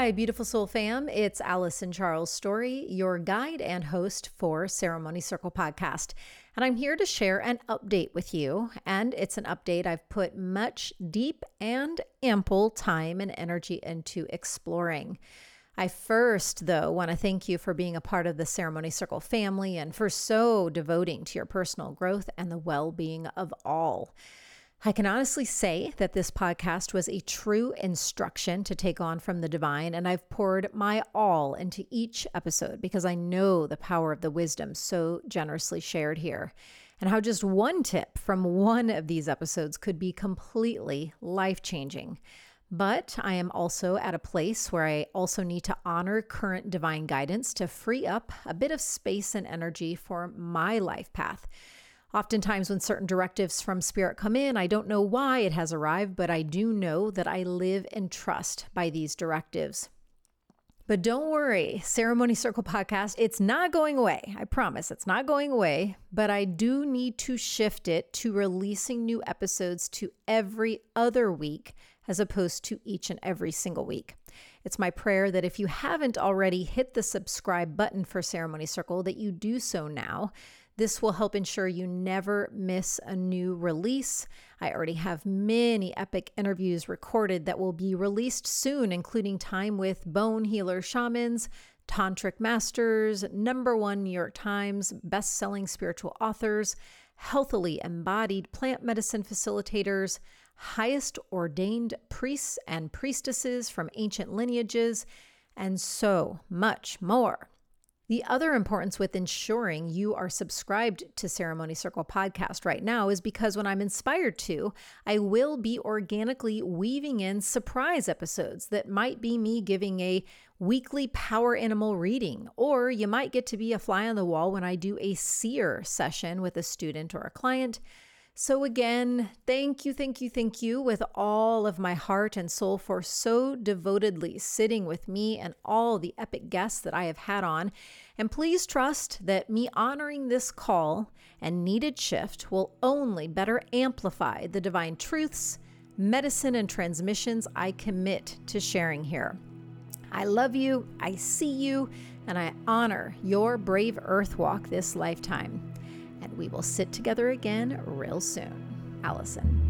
Hi, beautiful soul fam. It's Alyson Charles Storey, your guide and host for Ceremony Circle podcast. And I'm here to share an update with you. And it's an update I've put much deep and ample time and energy into exploring. I first, though, want to thank you for being a part of the Ceremony Circle family and for so devoting to your personal growth and the well being of all. I can honestly say that this podcast was a true instruction to take on from the divine, and I've poured my all into each episode because I know the power of the wisdom so generously shared here, and how just one tip from one of these episodes could be completely life changing. But I am also at a place where I also need to honor current divine guidance to free up a bit of space and energy for my life path. Oftentimes, when certain directives from Spirit come in, I don't know why it has arrived, but I do know that I live and trust by these directives. But don't worry, Ceremony Circle podcast, it's not going away. I promise it's not going away, but I do need to shift it to releasing new episodes to every other week as opposed to each and every single week. It's my prayer that if you haven't already hit the subscribe button for Ceremony Circle that you do so now. This will help ensure you never miss a new release. I already have many epic interviews recorded that will be released soon, including time with bone healer shamans, tantric masters, number one New York Times best-selling spiritual authors, healthily embodied plant medicine facilitators, highest ordained priests and priestesses from ancient lineages, and so much more. The other importance with ensuring you are subscribed to Ceremony Circle podcast right now is because when I'm inspired to, I will be organically weaving in surprise episodes that might be me giving a weekly power animal reading, or you might get to be a fly on the wall when I do a seer session with a student or a client. So, again, thank you, thank you, thank you with all of my heart and soul for so devotedly sitting with me and all the epic guests that I have had on. And please trust that me honoring this call and needed shift will only better amplify the divine truths, medicine, and transmissions I commit to sharing here. I love you, I see you, and I honor your brave earth walk this lifetime we will sit together again real soon. Alyson.